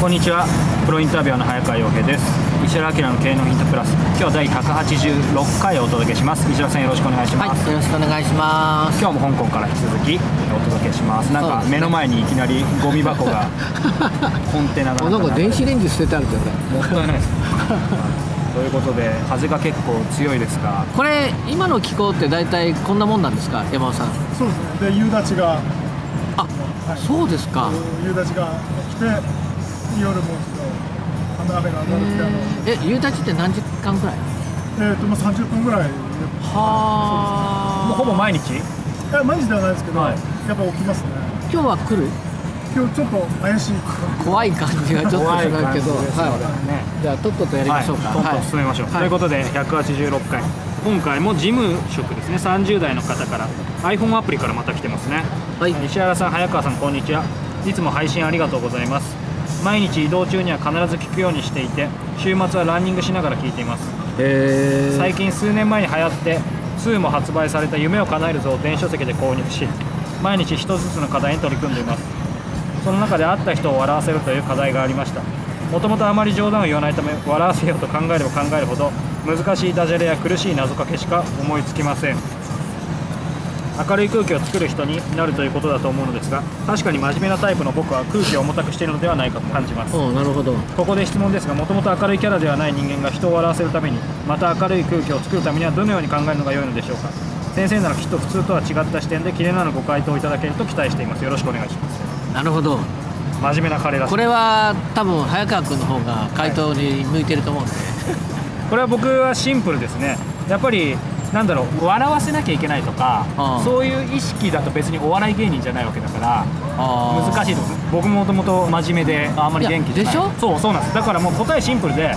こんにちは。プロインタビュアーの早川洋平です。石原明の経営のヒントプラス。今日は第186回をお届けします。石原さんよろしくお願いします、はい、よろしくお願いします。今日も香港から引き続きお届けします。なんか目の前にいきなりゴミ箱が コンテナがあなんか電子レンジ捨ててあるじゃない。もったいないですね。ということで風が結構強いですが。これ今の気候って大体こんなもんなんですか、山尾さん。そうですね。で夕立が。あ、そうですか。夕立が来て夜もちょっと雨が上がるってあのえ、夕立って何時間くらい？えっ、とまあ30分ぐらい。はもうほぼ毎日？え毎日ではないですけど、はい。やっぱ起きますね。今日は来る？今日ちょっと怪しい。怖い感じがちょっとし怖いないけど、はね。い。じゃあとっととやりましょうか。はい、トントン進めましょう、はい。ということで186回。今回も事務職ですね。30代の方から。iPhone アプリからまた来てますね。はい。石原さん早川さんこんにちは。いつも配信ありがとうございます毎日移動中には必ず聞くようにしていて週末はランニングしながら聞いています。え最近数年前に流行って2も発売された夢を叶えるぞを電子書籍で購入し毎日一つずつの課題に取り組んでいます。その中で会った人を笑わせるという課題がありました。もともとあまり冗談を言わないため笑わせようと考えれば考えるほど難しいダジャレや苦しい謎かけしか思いつきません明るい空気を作る人になるということだと思うのですが確かに真面目なタイプの僕は空気を重たくしているのではないかと感じます。なるほど。ここで質問ですがもともと明るいキャラではない人間が人を笑わせるためにまた明るい空気を作るためにはどのように考えるのが良いのでしょうか。先生ならきっと普通とは違った視点でキレのあるご回答をいただけると期待しています。よろしくお願いします。なるほど。真面目な彼ら。これは多分早川君の方が回答に向いてると思うんで。これは僕はシンプルですね。やっぱりなんだろう笑わせなきゃいけないとかああ。そういう意識だと別にお笑い芸人じゃないわけだから難しいと思います僕もともと真面目であんまり元気じゃない。いやでしょ？そうそうなんです。だからもう答えシンプルで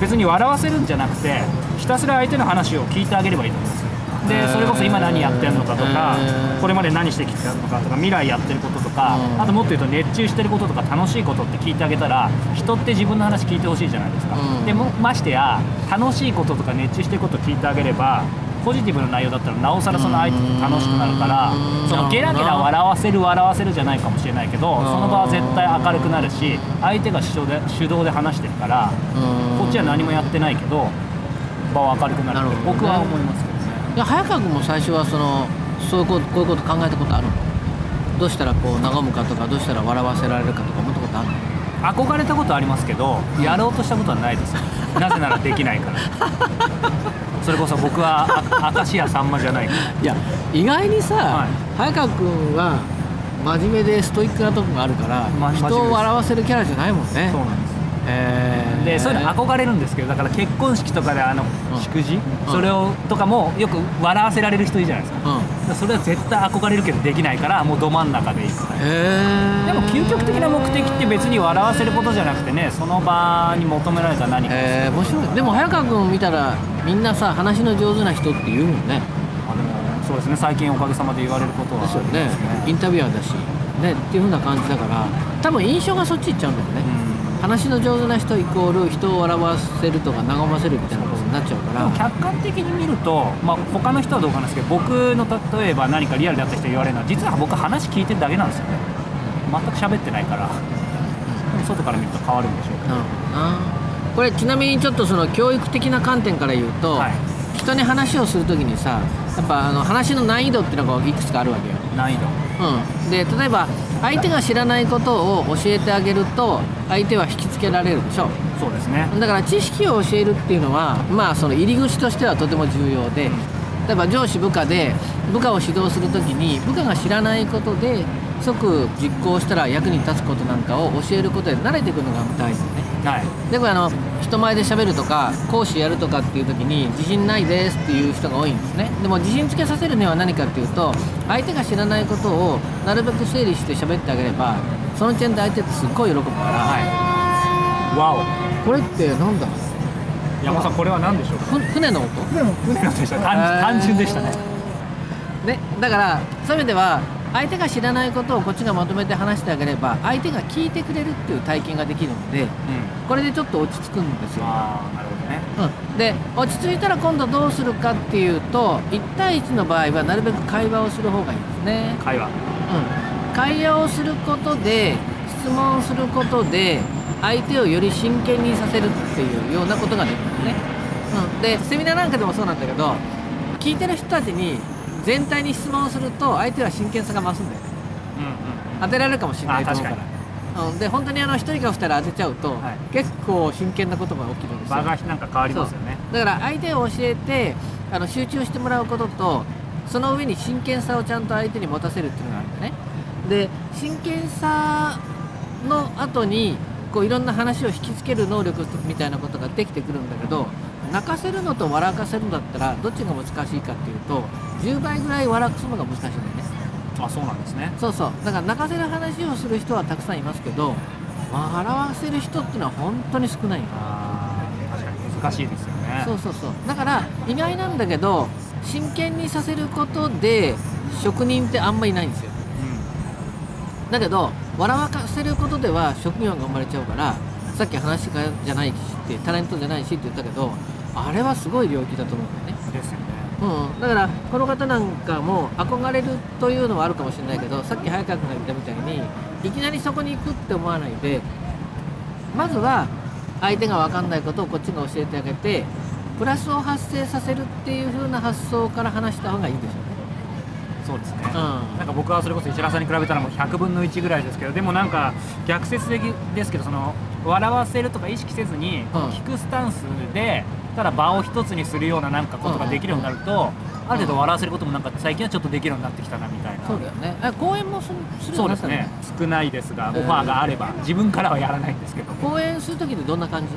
別に笑わせるんじゃなくてひたすら相手の話を聞いてあげればいいと思うんです。でそれこそ今何やってるのかとかこれまで何してきたのかとか未来やってることとかうんあともっと言うと熱中してることとか楽しいことって聞いてあげたら人って自分の話聞いてほしいじゃないですか。うん。でもましてや楽しいこととか熱中してることを聞いてあげればポジティブな内容だったらなおさらその相手と楽しくなるからうん。そのゲラゲラ笑わせる笑わせるじゃないかもしれないけどん。その場は絶対明るくなるし相手が主導で主導で話してるからこっちは何もやってないけど場は明るくなるって僕は思いますけどね。いや早川君も最初はそのそういうことこういうこと考えたことあるの？どうしたらこう和むかとかどうしたら笑わせられるかとか思ったことあるの？憧れたことありますけどやろうとしたことはないです。なぜならできないからそれこそ僕はあ 明石家さんまじゃないいや意外にさ、はい。早川君は真面目でストイックなとこがあるから、人を笑わせるキャラじゃないもんね。そうなんですでそういうの憧れるんですけどだから結婚式とかであのうん。祝辞、それをとかもよく笑わせられる人いるじゃないですか。うん。それは絶対憧れるけどできないからもうど真ん中でいく。でも究極的な目的って別に笑わせることじゃなくてねその場に求められた何か、へえ面白い。でも早川君を見たらみんなさ話の上手な人って言うもんね。あでもそうですね。最近おかげさまで言われることは。ですよね。インタビュアーだし。ね。っていう風な感じだから。多分印象がそっち行っちゃうんだよね、話の上手な人イコール人を笑わせるとか和ませるみたいなことになっちゃうから。客観的に見ると、まあ、他の人はどうかなんですけど僕の例えば何かリアルであった人に言われるのは実は僕話聞いてるだけなんですよね。全く喋ってないから。外から見ると変わるんでしょうけど。なるほどなこれちなみにちょっとその教育的な観点から言うと、はい。人に話をするときにさやっぱあの話の難易度っていうのがいくつかあるわけよ、難易度うん、で例えば相手が知らないことを教えてあげると相手は引きつけられるでしょ。そうですね。だから知識を教えるっていうのはまあその入り口としてはとても重要で例えば上司部下で部下を指導するときに部下が知らないことで即実行したら役に立つことなんかを教えることで慣れていくのが大事でねはい。でこれあの人前で喋るとか講師やるとかっていう時に自信ないですっていう人が多いんですね。でも自信つけさせるには何かっていうと相手が知らないことをなるべく整理して喋ってあげればその時点で相手ってすっごい喜ぶから、はい。わこれってなんだお山本さんこれは何でしょうか？ふ船の音？でも船のでした。単単純でしたね。ね、だからそういう意味では相手が知らないことをこっちがまとめて話してあげれば相手が聞いてくれるっていう体験ができるのでうん。これでちょっと落ち着くんですよ、なるほどね。うん、で落ち着いたら今度どうするかっていうと1対1の場合はなるべく会話をする方がいいですね、会話。うん、会話をすることで質問することで相手をより真剣にさせるっていうようなことができるんですね、うん、でセミナーなんかでもそうなんだけど聞いてる人たちに全体に質問すると相手は真剣さが増すんだよ。ねうんうん。当てられるかもしれないと思うかあら。うん、で本当にあの1人か2人当てちゃうと、はい。結構真剣なことが起きるんですよ。場がなんか変わりますよね。だから相手を教えてあの集中してもらうこととその上に真剣さをちゃんと相手に持たせるっていうのがあるんだね。で真剣さの後にこういろんな話を引きつける能力みたいなことができてくるんだけど泣かせるのと笑かせるんだったらどっちが難しいかっていうと10倍ぐらい笑かすのが難しいんだよね。あそうなんですね。そうそう。だから泣かせる話をする人はたくさんいますけど笑わせる人っていうのは本当に少ない。よああ確かに難しいですよね。そうそうそう。だから意外なんだけど真剣にさせることで職人ってあんまりいないんですよ。だけど笑わせることでは職業が生まれちゃうからさっき話家じゃないしってタレントじゃないしって言ったけどあれはすごい領域だと思うんだよね。うんですよね。うん、だからこの方なんかも憧れるというのはあるかもしれないけどさっき早川君が言ったみたいにいきなりそこに行くって思わないでまずは相手が分かんないことをこっちが教えてあげてプラスを発生させるっていう風な発想から話した方がいいでしょうね。そうですね、うん。なんか僕はそれこそ石原さんに比べたらもう100分の1ぐらいですけどでもなんか逆説的ですけどその笑わせるとか意識せずにうん。聞くスタンスでただ場を一つにするようななんかことができるようになるとある程度笑わせることもなんか最近はちょっとできるようになってきたなみたいな。そうだよね。え講演もするそうですね。少ないですがオファーがあれば自分からはやらないんですけど。講演する時ってどんな感じ？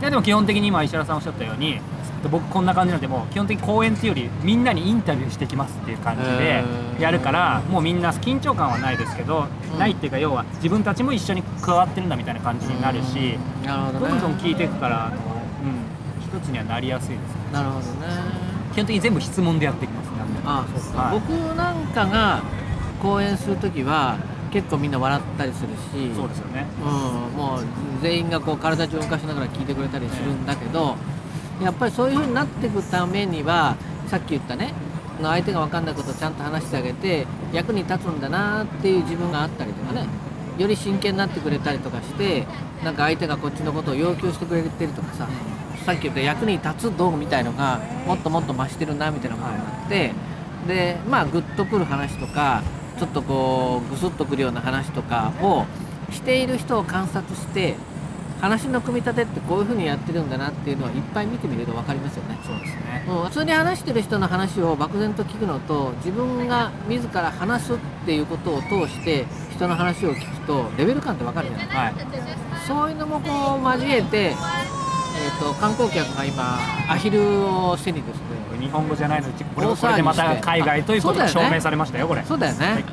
いやでも基本的に今石原さんおっしゃったように僕こんな感じなんでもう基本的に講演っていうよりみんなにインタビューしてきますっていう感じでやるからもうみんな緊張感はないですけど、うん。ないっていうか要は自分たちも一緒に加わってるんだみたいな感じになるし、どんどん聞いていくからうん、一つにはなりやすいです。ねなるほどね。基本的に全部質問でやっていきますなんで。あそうか、はい。僕なんかが講演する時は結構みんな笑ったりするしそうですよね。うん、もう全員がこう体中を動かしながら聞いてくれたりするんだけど、やっぱりそういう風になっていくためにはさっき言ったね相手が分かんないことをちゃんと話してあげて役に立つんだなっていう自分があったりとかねより真剣になってくれたりとかしてなんか相手がこっちのことを要求してくれてるとかささっき言った役に立つ道具みたいのがもっともっと増してるなみたいなことになってでまあグッとくる話とかちょっとこうグスッとくるような話とかをしている人を観察して話の組み立てってこういう風にやってるんだなっていうのはいっぱい見てみると分かりますよね。そうですね。うん、普通に話してる人の話を漠然と聞くのと自分が自ら話すっていうことを通して人の話を聞くとレベル感って分かるじゃない。はい。そういうのもこう交えて、えー、と観光客が今アヒルを背にですね。日本語じゃないのこれこれでまた海外ということが証明されましたよこれ。そうだよね、はい。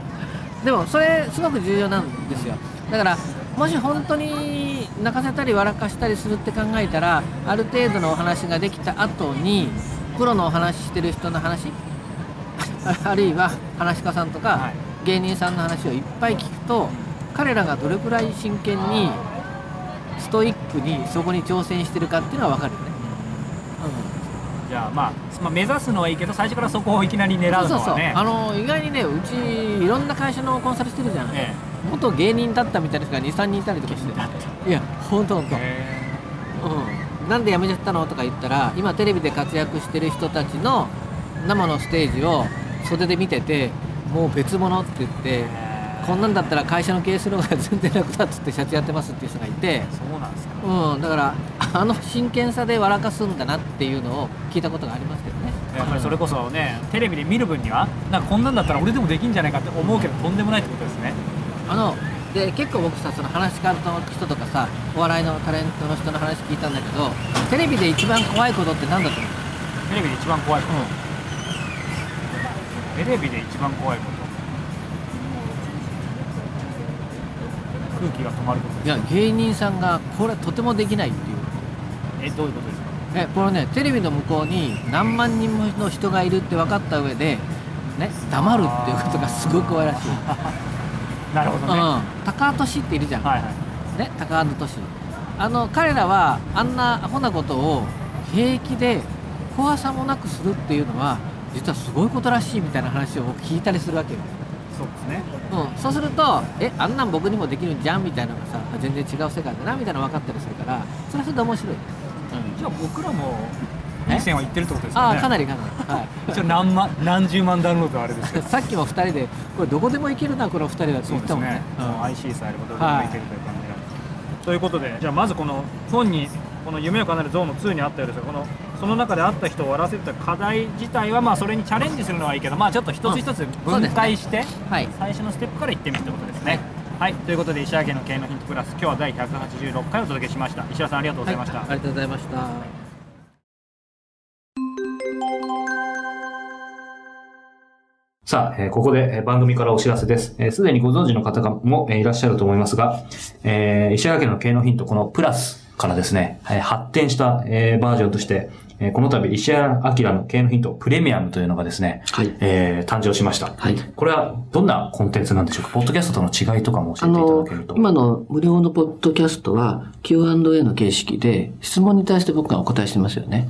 でもそれすごく重要なんですよ。だからもし本当に泣かせたり笑かしたりするって考えたらある程度のお話ができた後にプロのお話ししてる人の話 あるいは話し家さんとか、はい。芸人さんの話をいっぱい聞くと彼らがどれくらい真剣にストイックにそこに挑戦してるかっていうのは分かるよね、じゃあ、まあ、まあ目指すのはいいけど最初からそこをいきなり狙うそうそうそう。のはねあの意外にねうちいろんな会社のコンサルしてるじゃん、え元芸人だったみたいな人が23人いたりとかして。いや本当本当。えうん。なんで辞めちゃったのとか言ったら今テレビで活躍してる人たちの生のステージを袖で見ててもう別物って言ってこんなんだったら会社の経営するのが全然楽だっつって社長やってますっていう人がいて、そうなんですか。うん、だからあの真剣さで笑かすんだなっていうのを聞いたことがありますけどね。やっぱりそれこそねテレビで見る分にはなんかこんなんだったら俺でもできんじゃないかって思うけどとんでもないってことですね。あので結構僕さその話し家の人とかさお笑いのタレントの人の話聞いたんだけどテレビで一番怖いことって何だと思う？テレビで一番怖いこと、テレビで一番怖いこと？空気が止まることいや芸人さんがこれとてもできないっていう。えどういうことですか？えこれねテレビの向こうに何万人もの人がいるって分かった上でね黙るっていうことがすごい怖いらしい、なるほどね、うん、高橋俊っているじゃん、はいはい。ね高橋俊あの彼らはあんなアホなことを平気で怖さもなくするっていうのは実はすごいことらしいみたいな話を僕聞いたりするわけよ、そうですね。うん、そうするとえあんなん僕にもできるんじゃんみたいなのがさ全然違う世界だなみたいなの分かったりするからそれはそれで面白い、うん、じゃあ僕らもいい線は言ってるってことですかね。ああかなりかなり、はい。一応何万何十万ダウンロードはあれですけどさっきも2人でこれどこでも行けるなこの2人だってそうです言ったもんね。ね、うん。IC さえあればどこでもいけるという感じが、ということでじゃあまずこの本にこの夢を叶えるゾーンの2にあったようですがこのその中であった人を笑わせてた課題自体はまあそれにチャレンジするのはいいけどまあちょっと一つ一つ分解して、はい。最初のステップからいってみるってことですね。はい、ということで石原家の経営のヒントプラス今日は第186回お届けしました。石原さんありがとうございました、はい。ありがとうございましたさあ、えーここでえー番組からお知らせです。えーすでにご存知の方がも、えーいらっしゃると思いますが、えー石原家の経営のヒント、このプラスからですね、えー発展した、えーバージョンとして、えーこの度石原明の経営のヒントプレミアムというのがですね、はいえー誕生しました。はいこれはどんなコンテンツなんでしょうか？ポッドキャストとの違いとかも教えていただけると。、今の無料のポッドキャストは Q&A の形式で質問に対して僕がお答えしてますよね。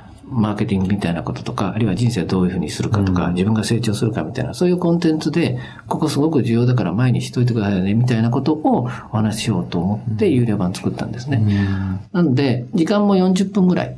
マーケティングみたいなこととか、あるいは人生をどういうふうにするかとか、自分が成長するかみたいな、そういうコンテンツで、ここすごく重要だから前にしといてくださいね、みたいなことをお話ししようと思って、有料版作ったんですね。なので、時間も40分ぐらい。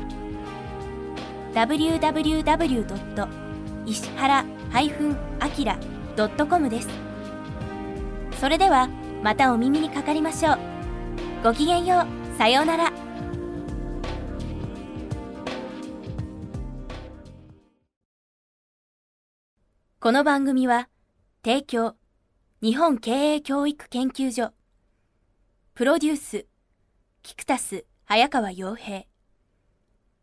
www. 石原 -akira.com です。それではまたお耳にかかりましょう。ごきげんよう。さようなら。この番組は提供日本経営教育研究所プロデュースキクタス、早川洋平。